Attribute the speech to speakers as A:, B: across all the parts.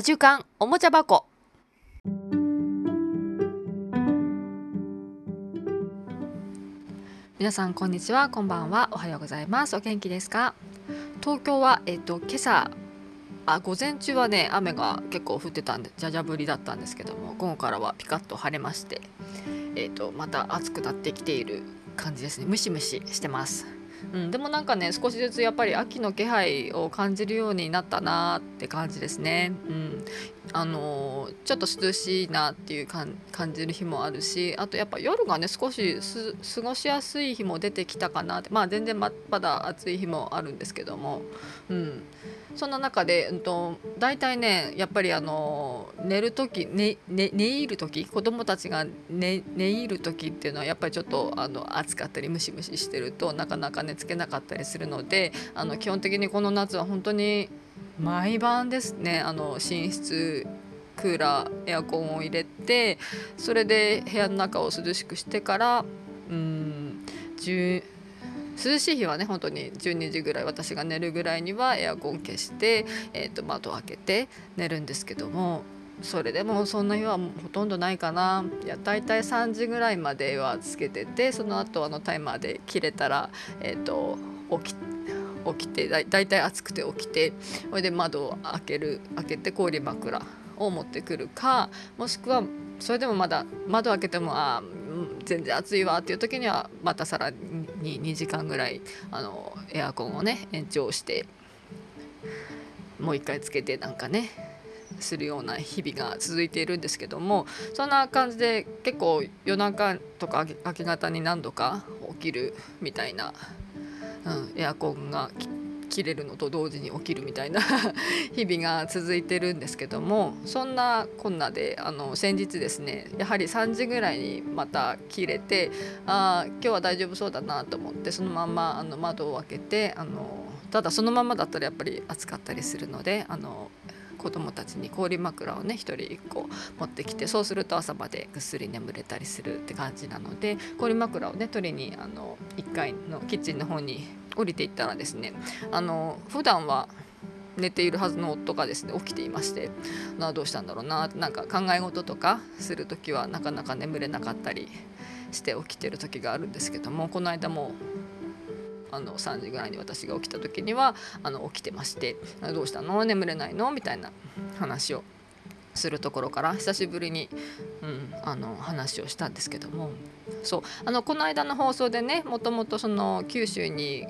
A: アジュカンおもちゃ箱皆さんこんにちは。こんばんは。おはようございます。お元気ですか？東京はえっと今朝あ午前中はね雨が結構降ってたんでじゃじゃ降りだったんですけども午後からはピカッと晴れましてえっとまた暑くなってきている感じですね。ムシムシしてます。うん、でもなんかね少しずつやっぱり秋の気配を感じるようになったなって感じですね。うん、あのー、ちょっと涼しいなっていう感じる日もあるしあとやっぱ夜がね少し過ごしやすい日も出てきたかなって。まあ全然ままだ暑い日もあるんですけども、うん、そんな中で、うんと、大体ねやっぱりあの寝る時寝寝寝入る時子供たちが寝寝入る時っていうのはやっぱりちょっとあの暑かったりムシムシしてるとなかなか寝つけなかったりするのであの基本的にこの夏は本当に毎晩ですねあの寝室クーラーエアコンを入れてそれで部屋の中を涼しくしてからうん涼しい日はね本当に12時ぐらい私が寝るぐらいにはエアコン消して、えーと、窓開けて寝るんですけどもそれでもそんな日はほとんどないかな。いや大体3時ぐらいまではつけててその後あのタイマーで切れたら、えーと、起き起きてだだいたい暑くて起きてそれで窓を開ける開けて氷枕を持ってくるかもしくはそれでもまだ窓開けてもああ全然暑いわっていう時にはまたさらに2時間ぐらいあのエアコンをね延長してもう一回つけてなんかねするような日々が続いているんですけどもそんな感じで結構夜中とか明け方に何度か起きるみたいな、うん、エアコンが切れるのと同時に起きるみたいな 日々が続いてるんですけどもそんなこんなであの先日ですねやはり3時ぐらいにまた切れてあ今日は大丈夫そうだなと思ってそのままあの窓を開けてあのただそのままだったらやっぱり暑かったりするのであの子供たちに氷枕をね1人1個持ってきてそうすると朝までぐっすり眠れたりするって感じなので氷枕をね取りにあの1階のキッチンの方に降りていったらですねあの普段は寝ているはずの夫がですね起きていましてなどうしたんだろうななんか考え事とかする時はなかなか眠れなかったりして起きてる時があるんですけどもこの間もあの3時ぐらいに私が起きた時にはあの起きてまして「どうしたの？眠れないの?」みたいな話をするところから久しぶりに、うん、あの話をしたんですけどもそうあのこの間の放送でねもともとその九州に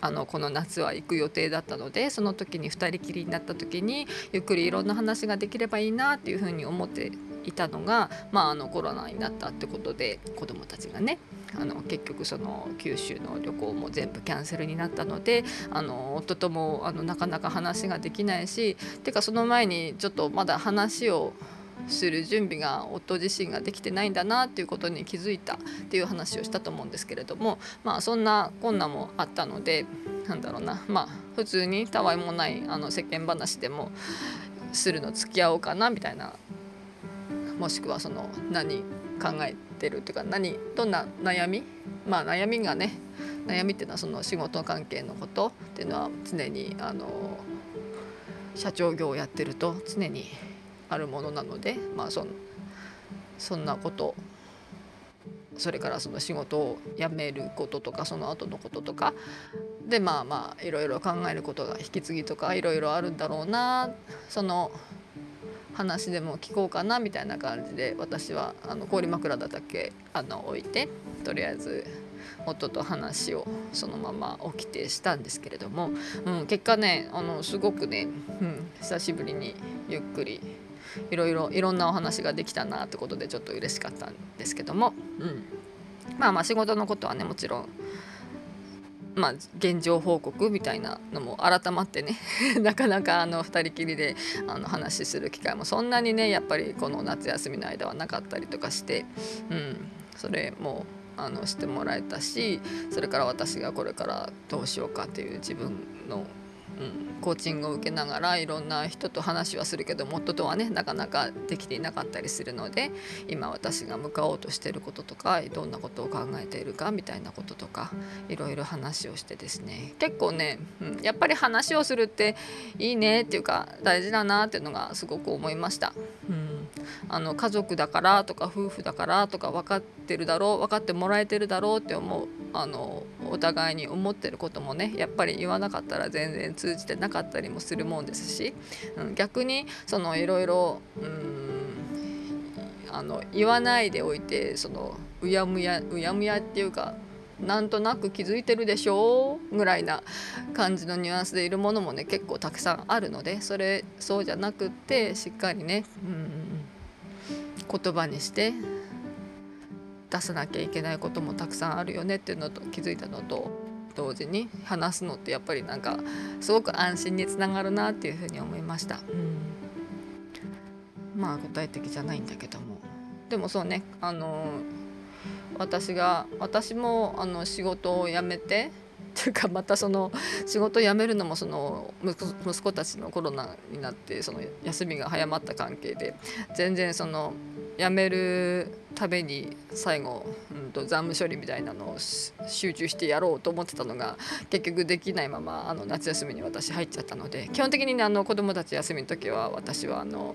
A: あのこの夏は行く予定だったのでその時に2人きりになった時にゆっくりいろんな話ができればいいなっていうふうに思っていたのが、まあ、あのコロナになったってことで子どもたちがねあの結局その九州の旅行も全部キャンセルになったのであの夫ともあのなかなか話ができないしてかその前にちょっとまだ話をする準備が夫自身ができてないんだなっていうことに気づいたっていう話をしたと思うんですけれどもまあそんな困難もあったのでなんだろうな。まあ普通にたわいもないあの世間話でもするの付き合おうかなみたいなもしくはその何考えてるっていうか何どんな悩み？まあ悩みがね悩みっていうのはその仕事関係のことっていうのは常にあの社長業をやってると常にあるものなのでまあそそんなことそれからその仕事を辞めることとかその後のこととか。でまあまあいろいろ考えることが引き継ぎとかいろいろあるんだろうな。その話でも聞こうかなみたいな感じで私はあの氷枕だけあの置いてとりあえず夫と話をそのまま起きてしたんですけれども、うん、結果ねあのすごくね、うん、久しぶりにゆっくりいろいろいろんなお話ができたなってことでちょっと嬉しかったんですけども、うん、まあまあ仕事のことはねもちろんまあ、現状報告みたいなのも改まってね。なかなかあの2人きりであの話する機会もそんなにねやっぱりこの夏休みの間はなかったりとかして、うん、それもあのしてもらえたしそれから私がこれからどうしようかっていう自分のうん、コーチングを受けながらいろんな人と話はするけど夫とはねなかなかできていなかったりするので今私が向かおうとしてることとかどんなことを考えているかみたいなこととかいろいろ話をしてですね。結構ね、うん、やっぱり話をするっていいねっていうか大事だなっていうのがすごく思いました。うん。あの家族だからとか夫婦だからとか分かってるだろう分かってもらえてるだろうって思う。あのお互いに思ってることもねやっぱり言わなかったら全然通じてなかったりもするもんですし、うん、逆にそのいろいろあの言わないでおいてそのうやむやうやむやっていうかなんとなく気づいてるでしょうぐらいな感じのニュアンスでいるものもね結構たくさんあるのでそれそうじゃなくってしっかりね、うん、言葉にして出さなきゃいけないこともたくさんあるよねっていうのと気づいたのと同時に話すのってやっぱりなんかすごく安心につながるなっていうふうに思いました。うん、まあ具体的じゃないんだけども。でもそうね。あの私が私もあの仕事を辞めて というかまたその仕事辞めるのもその息子たちのコロナになってその休みが早まった関係で全然その辞めるために最後、うんと、残務処理みたいなのを集中してやろうと思ってたのが結局できないままあの夏休みに私入っちゃったので基本的にねあの子どもたち休みの時は私はあの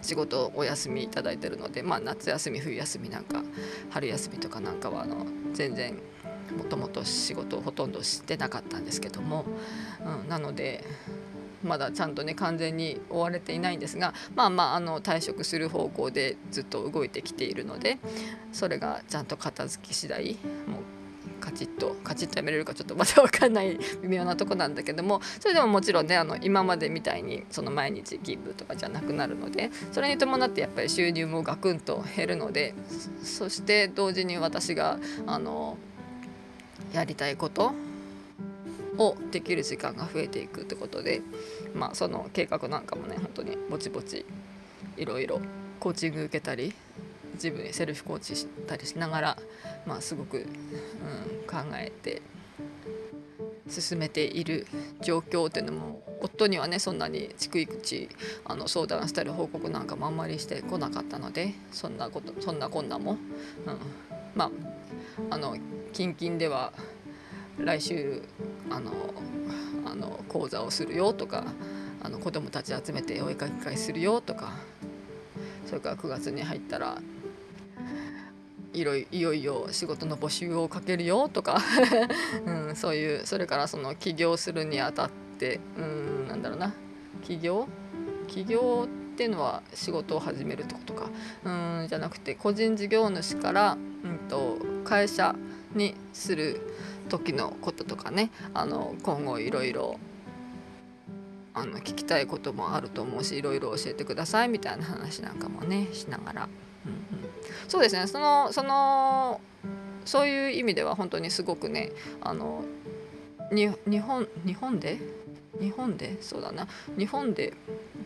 A: 仕事お休みいただいてるので、まあ、夏休み冬休みなんか春休みとかなんかはあの全然もともと仕事をほとんどしてなかったんですけども、うん、なのでまだちゃんとね完全に追われていないんですがまあまああの退職する方向でずっと動いてきているのでそれがちゃんと片付き次第もうカチッとカチッとやめれるかちょっとまだ分かんない微妙なとこなんだけどもそれでももちろんねあの今までみたいにその毎日勤務とかじゃなくなるのでそれに伴ってやっぱり収入もガクンと減るのでそして同時に私があのやりたいことをできる時間が増えていくってことで、まあ、その計画なんかもね本当にぼちぼちいろいろコーチング受けたり自分でセルフコーチしたりしながら、まあ、すごく、うん、考えて進めている状況っていうのも夫にはねそんなに逐一あの相談したり報告なんかもあんまりしてこなかったのでそんなことそんなこんなも、うん、まああの近々では来週あのあの講座をするよとかあの子どもたち集めてお絵かき会するよとかそれから9月に入ったらいろいよいよ仕事の募集をかけるよとか、うん、そういうそれからその起業するにあたってうんなんだろうな起業？起業っていうのは仕事を始めるってことか。うんじゃなくて個人事業主から、うんと、会社にする時のこととかねあの今後いろいろあの聞きたいこともあると思うしいろいろ教えてくださいみたいな話なんかもねしながら、うんうん、そうですね。そのそのそういう意味では本当にすごくねあの日本日本で？日本で？そうだな。日本で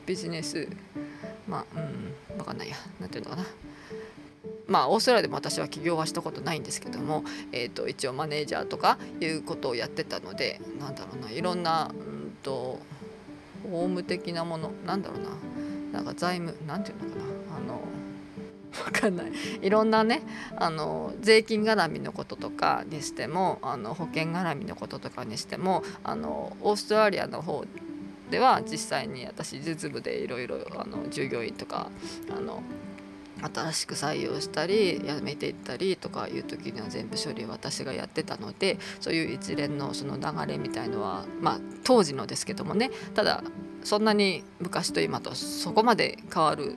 A: ビジネスまあうん分かんないや。何ていうのかな。まあオーストラリアでも私は起業はしたことないんですけども、えー、と一応マネージャーとかいうことをやってたのでなんだろうないろんなうんと法務的なものなんだろうななんか財務なんていうのかなあの分かんない。いろんなねあの税金絡みのこととかにしてもあの保険絡みのこととかにしてもあのオーストラリアの方では実際に私実務でいろいろ従業員とかあの新しく採用したりやめていったりとかいう時には全部処理私がやってたのでそういう一連のその流れみたいのはまあ当時のですけどもね。ただそんなに昔と今とそこまで変わる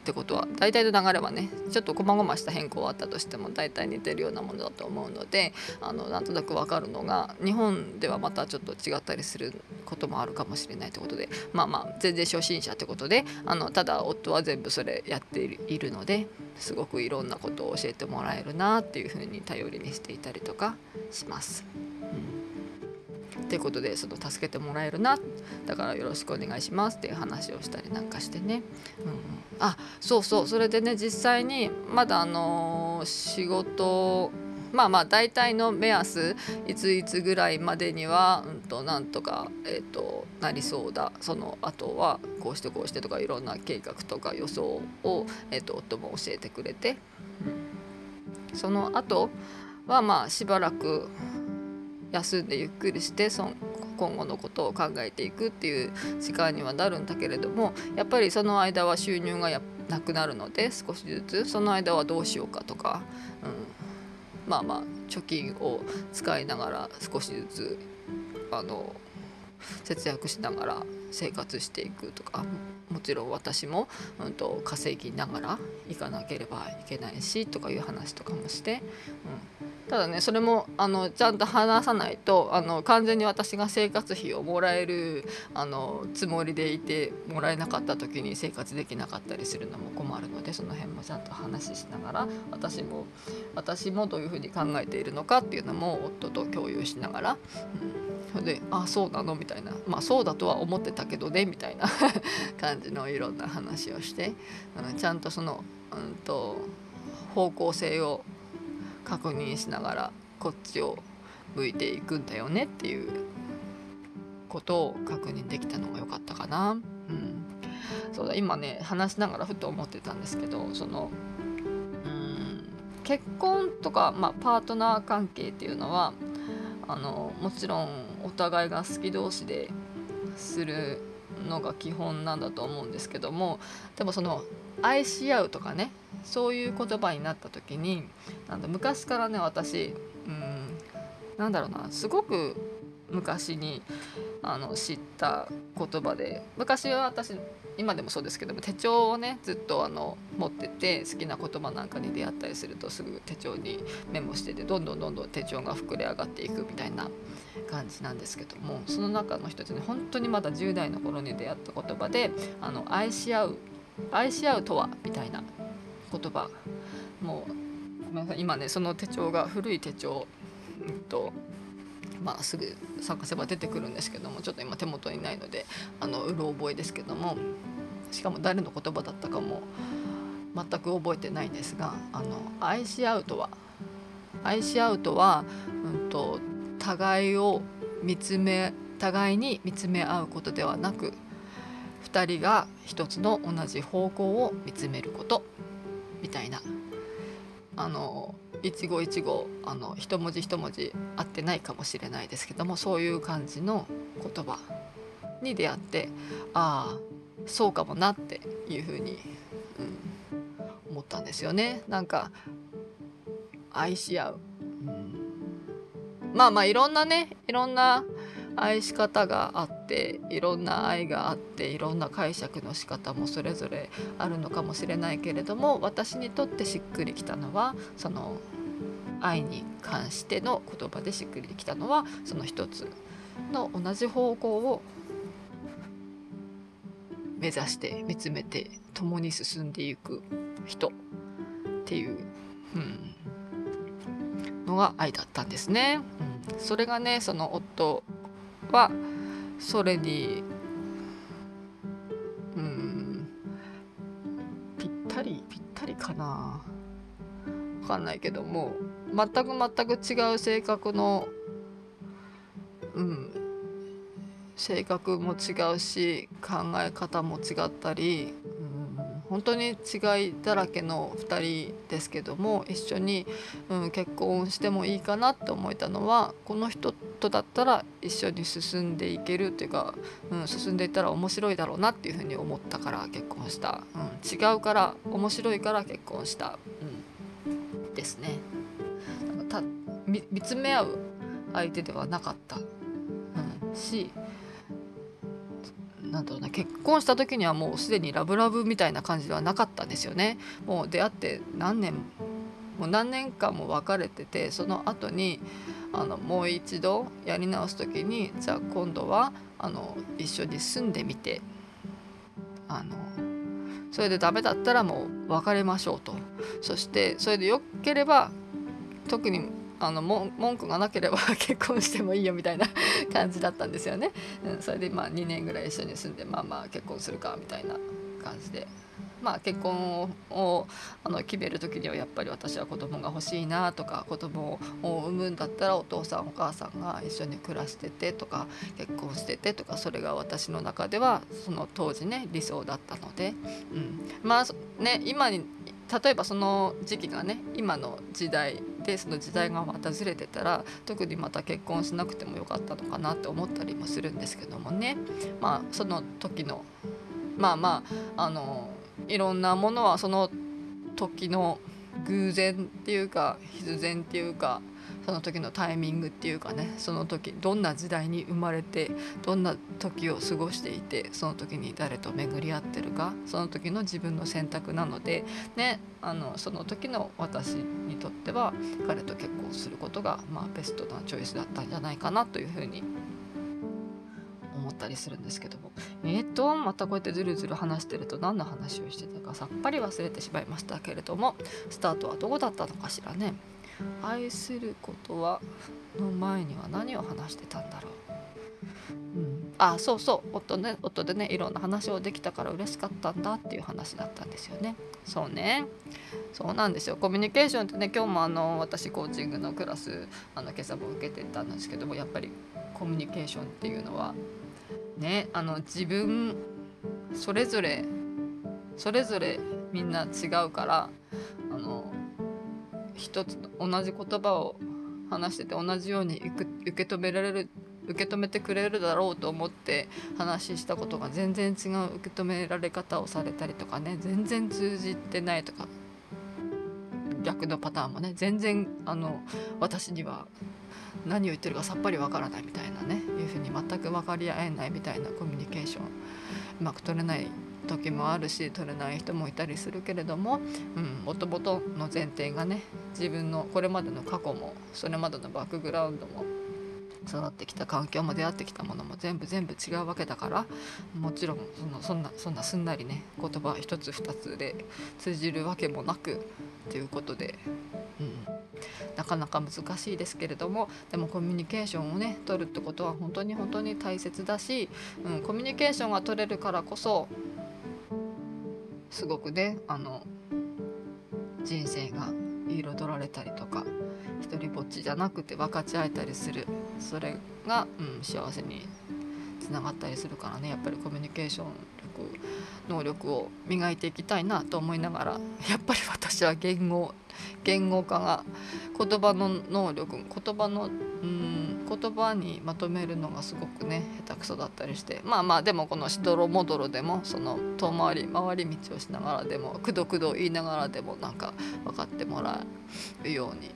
A: ってことは大体の流れはねちょっと細々した変更はあったとしても大体似てるようなものだと思うのであのなんとなく分かるのが日本ではまたちょっと違ったりすることもあるかもしれないということでまあまあ全然初心者ってことであのただ夫は全部それやっているのですごくいろんなことを教えてもらえるなっていうふうに頼りにしていたりとかします。っていうことでその助けてもらえるな。だからよろしくお願いしますっていう話をしたりなんかしてね、うん、あそうそう。それでね実際にまだあの仕事まあまあ大体の目安いついつぐらいまでには、うん、となんとか、えーと、なりそうだ。その後はこうしてこうしてとかいろんな計画とか予想を、えーと、夫も教えてくれて、うん、その後はまあしばらく休んでゆっくりしてそ今後のことを考えていくっていう時間にはなるんだけれどもやっぱりその間は収入がなくなるので少しずつその間はどうしようかとか、うん、まあまあ貯金を使いながら少しずつあの節約しながら生活していくとかもちろん私も、うんと、稼ぎながら行かなければいけないしとかいう話とかもして、うん、ただねそれもあのちゃんと話さないとあの完全に私が生活費をもらえるあのつもりでいてもらえなかった時に生活できなかったりするのも困るのでその辺もちゃんと話しながら私も私もどういうふうに考えているのかっていうのも夫と共有しながら、うん、それで「あそうなの?」みたいな「まあそうだとは思ってたけどね」みたいな 感じのいろんな話をして、うん、ちゃんとその、うんと方向性を確認しながらこっちを向いていくんだよねっていうことを確認できたのが良かったかな。うん、そうだ今ね話しながらふと思ってたんですけどそのうん結婚とか、まあ、パートナー関係っていうのはあのもちろんお互いが好き同士でするのが基本なんだと思うんですけどもでもその愛し合うとかねそういう言葉になった時になんだ昔からね私うんなんだろうなすごく昔にあの知った言葉で昔は私今でもそうですけども手帳をねずっとあの持ってて好きな言葉なんかに出会ったりするとすぐ手帳にメモしててどんどんどんどん手帳が膨れ上がっていくみたいな感じなんですけどもその中の一つに本当にまだ10代の頃に出会った言葉で「あの愛し合う愛し合うとは」みたいな言葉もう今ねその手帳が古い手帳、うんとまあ、すぐ探せば出てくるんですけどもちょっと今手元にないのであのうろ覚えですけどもしかも誰の言葉だったかも全く覚えてないんですがあの愛し合うとは愛し合うとは、うんと、互いを見つめ互いに見つめ合うことではなく2人が一つの同じ方向を見つめることみたいなあの一語一語あの一文字一文字合ってないかもしれないですけどもそういう感じの言葉に出会ってああそうかもなっていうふうに、うん、思ったんですよね。なんか愛し合う、うん、まあまあいろんなねいろんな愛し方があっていろんな愛があっていろんな解釈の仕方もそれぞれあるのかもしれないけれども私にとってしっくりきたのはその愛に関しての言葉でしっくりきたのはその一つの同じ方向を目指して見つめて共に進んでいく人っていう、うん、のが愛だったんですね。うん、それがねその夫はそれにうんぴったりぴったりかな。分かんないけども全く全く違う性格のうん性格も違うし考え方も違ったりうん本当に違いだらけの2人ですけども一緒に、うん、結婚してもいいかなって思えたのはこの人ってとだったら一緒に進んでいけるっていうか、うん、進んでいったら面白いだろうなっていうふうに思ったから結婚した、うん、違うから面白いから結婚した、うん、ですね。た見つめ合う相手ではなかった、うん、しなんだろうな結婚した時にはもうすでにラブラブみたいな感じではなかったんですよね。もう出会って何年もう何年間も別れててその後にあのもう一度やり直す時にじゃあ今度はあの一緒に住んでみて。あのそれでダメだったらもう別れましょうと。そしてそれでよければ特にあの文句がなければ 結婚してもいいよみたいな 感じだったんですよね。うん、それでまあ2年ぐらい一緒に住んでまあまあ結婚するかみたいな感じで。まあ、結婚をあの決める時にはやっぱり私は子供が欲しいなとか子供を産むんだったらお父さんお母さんが一緒に暮らしててとか結婚しててとかそれが私の中ではその当時ね理想だったので、うん、まあね今に例えばその時期がね今の時代でその時代がまたずれてたら特にまた結婚しなくてもよかったのかなって思ったりもするんですけどもね。まあその時のまあまああのいろんなものはその時の偶然っていうか必然っていうかその時のタイミングっていうかねその時どんな時代に生まれてどんな時を過ごしていてその時に誰と巡り合ってるかその時の自分の選択なので、ね、あのその時の私にとっては彼と結婚することが、まあ、ベストなチョイスだったんじゃないかなというふうにったりするんですけども。えっ、ー、とまたこうやってずるずる話してると何の話をしてたかさっぱり忘れてしまいましたけれどもスタートはどこだったのかしらね。愛することはの前には何を話してたんだろう、うん、あそうそう。夫ね夫でねいろんな話をできたから嬉しかったんだっていう話だったんですよね。そうね。そうなんですよ。コミュニケーションってね今日もあの私コーチングのクラスあの今朝も受けてたんですけどもやっぱりコミュニケーションっていうのはねあの自分それぞれそれぞれみんな違うからあの一つ同じ言葉を話してて同じように受け止められる受け止めてくれるだろうと思って話したことが全然違う受け止められ方をされたりとかね全然通じてないとか逆のパターンもね全然あの私には何を言ってるかさっぱりわからないみたいなねいうふうに全く分かり合えないみたいなコミュニケーション。うまく取れない時もあるし取れない人もいたりするけれどももともとの前提がね自分のこれまでの過去もそれまでのバックグラウンドも育ってきた環境も出会ってきたものも全部全部違うわけだからもちろんそのそんなそんなすんなりね言葉一つ二つで通じるわけもなくということで、なかなか難しいですけれどもでもコミュニケーションをね取るってことは本当に本当に大切だし、うん、コミュニケーションが取れるからこそすごくねあの人生が彩られたりとか一人ぼっちじゃなくて分かち合えたりする。それが、うん、幸せにつながったりするからねやっぱりコミュニケーション力能力を磨いていきたいなと思いながらやっぱり私は言語言語化が言葉の能力言葉のうん言葉にまとめるのがすごくね下手くそだったりしてまあまあでもこのしどろもどろでもその遠回り回り道をしながらでもくどくど言いながらでもなんか分かってもらえるように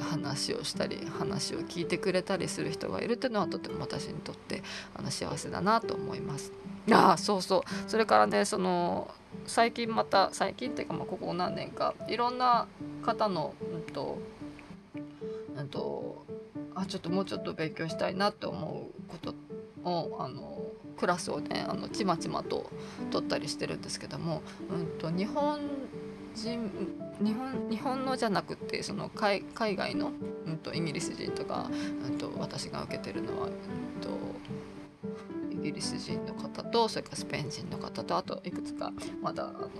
A: 話をしたり話を聞いてくれたりする人がいるっていうのはとても私にとってあの幸せだなと思います。ああそうそう。それからねその最近また最近っていうかまあここ何年かいろんな方のうんとうんとあちょっともうちょっと勉強したいなって思うことをあのクラスをねあのちまちまと取ったりしてるんですけども、うんと、日本人日本日本のじゃなくてその海海外の、うんと、イギリス人とか、うんと、私が受けてるのは、うんと、イギリス人の方とそれからスペイン人の方とあといくつかまだあの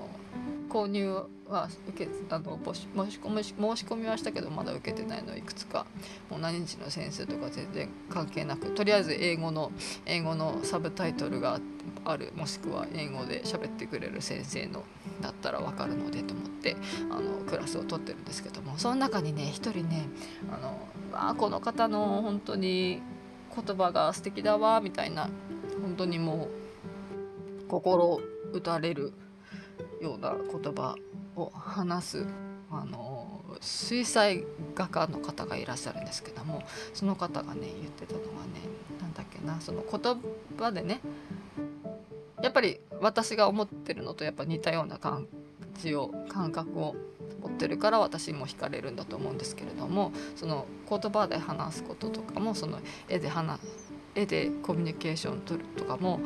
A: 購入は受けあの申し込み申し込みはしたけどまだ受けてないのいくつか。もう何日の先生とか全然関係なくとりあえず英語の英語のサブタイトルがあるもしくは英語で喋ってくれる先生のだったら分かるのでと思ってあのクラスを取ってるんですけども。その中にね一人ねあのあこの方の本当に言葉が素敵だわみたいな本当にもう心打たれるような言葉を話すあの水彩画家の方がいらっしゃるんですけどもその方がね言ってたのがね何だっけなその言葉でねやっぱり私が思ってるのとやっぱ似たような感じを感覚を持ってるから私も惹かれるんだと思うんですけれどもその言葉で話すこととかもその絵で話絵でコミュニケーション取るとかも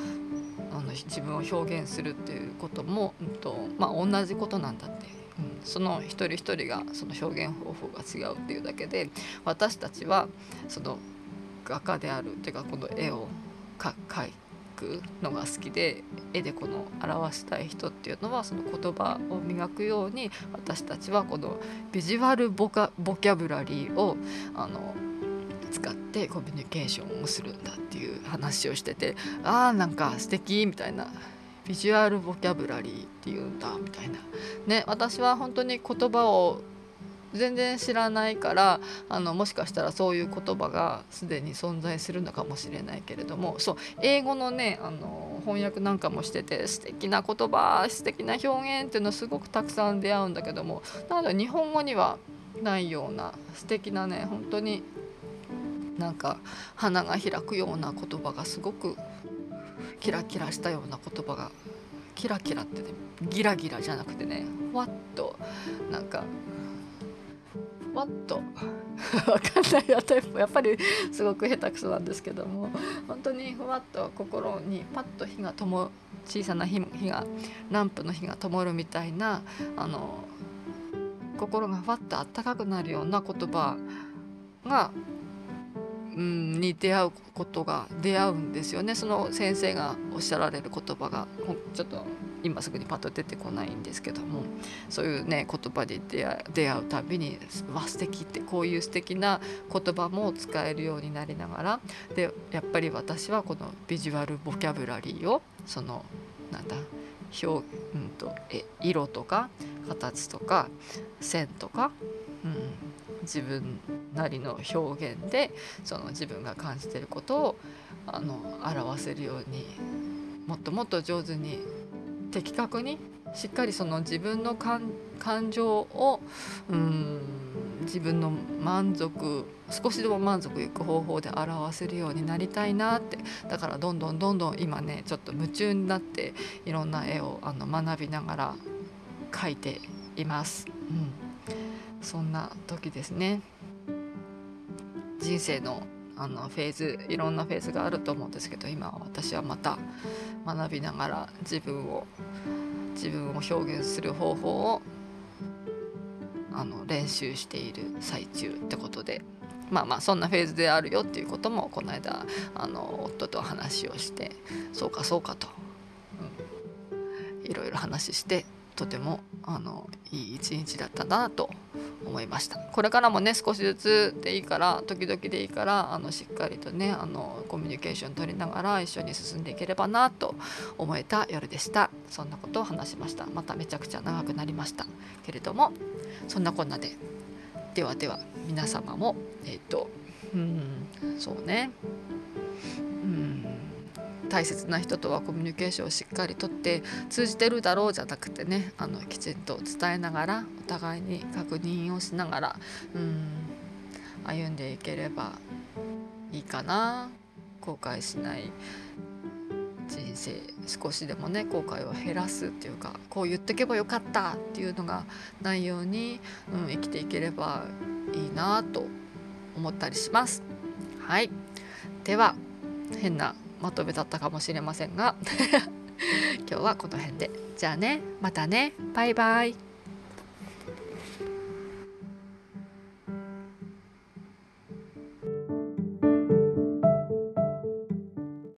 A: あの自分を表現するっていうことも、うんとまあ、同じことなんだって、うん、その一人一人がその表現方法が違うっていうだけで私たちはその画家であるっていうかこの絵を描いくのが好きで絵でこの表したい人っていうのはその言葉を磨くように私たちはこのビジュアルボカボキャブラリーをあの使ってコミュニケーションをするんだっていう話をしててあーなんか素敵みたいな。ビジュアルボキャブラリーっていうんだみたいな。ね私は本当に言葉を全然知らないからあのもしかしたらそういう言葉がすでに存在するのかもしれないけれどもそう英語のねあの翻訳なんかもしてて素敵な言葉素敵な表現っていうのすごくたくさん出会うんだけどもなので日本語にはないような素敵なね本当になんか花が開くような言葉がすごくキラキラしたような言葉がキラキラってねギラギラじゃなくてねふわっとなんかふわっと。わかんない。ややっぱりすごく下手くそなんですけども。本当にふわっと心にパッと火が灯小さな火がランプの火が灯るみたいなあの心がふわっとあったかくなるような言葉がうん、に出会うことが出会うんですよね。その先生がおっしゃられる言葉が。ちょっと今すぐにパッと出てこないんですけども。そういうね言葉に出会うたびに「わ素敵ってこういう素敵な言葉も使えるようになりながら。でやっぱり私はこのビジュアルボキャブラリーをそのなんだ表、うんと、え色とか形とか線とか、うん、自分なりの表現でその自分が感じてることをあの表せるようにもっともっと上手に的確にしっかりその自分の感情をうん自分の満足少しでも満足いく方法で表せるようになりたいなってだからどんどんどんどん今ねちょっと夢中になっていろんな絵をあの学びながら描いています。うんそんな時ですね。人生のあのフェーズいろんなフェーズがあると思うんですけど今私はまた学びながら自分を自分を表現する方法をあの練習している最中ってことでまあまあそんなフェーズであるよっていうこともこの間あの夫と話をしてそうかそうかと、うん、いろいろ話してとてもあのいい一日だったなと思いました。これからもね少しずつでいいから時々でいいからあのしっかりとねあのコミュニケーション取りながら一緒に進んでいければなと思えた夜でした。そんなことを話しました。まためちゃくちゃ長くなりました。けれどもそんなこんなで。ではでは皆様もえっ、ー、とうんそうね。大切な人とはコミュニケーションをしっかりとって通じてるだろうじゃなくてねあのきちんと伝えながらお互いに確認をしながらうん歩んでいければいいかな後悔しない人生少しでもね後悔を減らすっていうかこう言ってけばよかったっていうのがないように、うん、生きていければいいなと思ったりします。はいでは変なまとめだったかもしれませんが。今日はこの辺で。じゃあね。またね。バイバイ。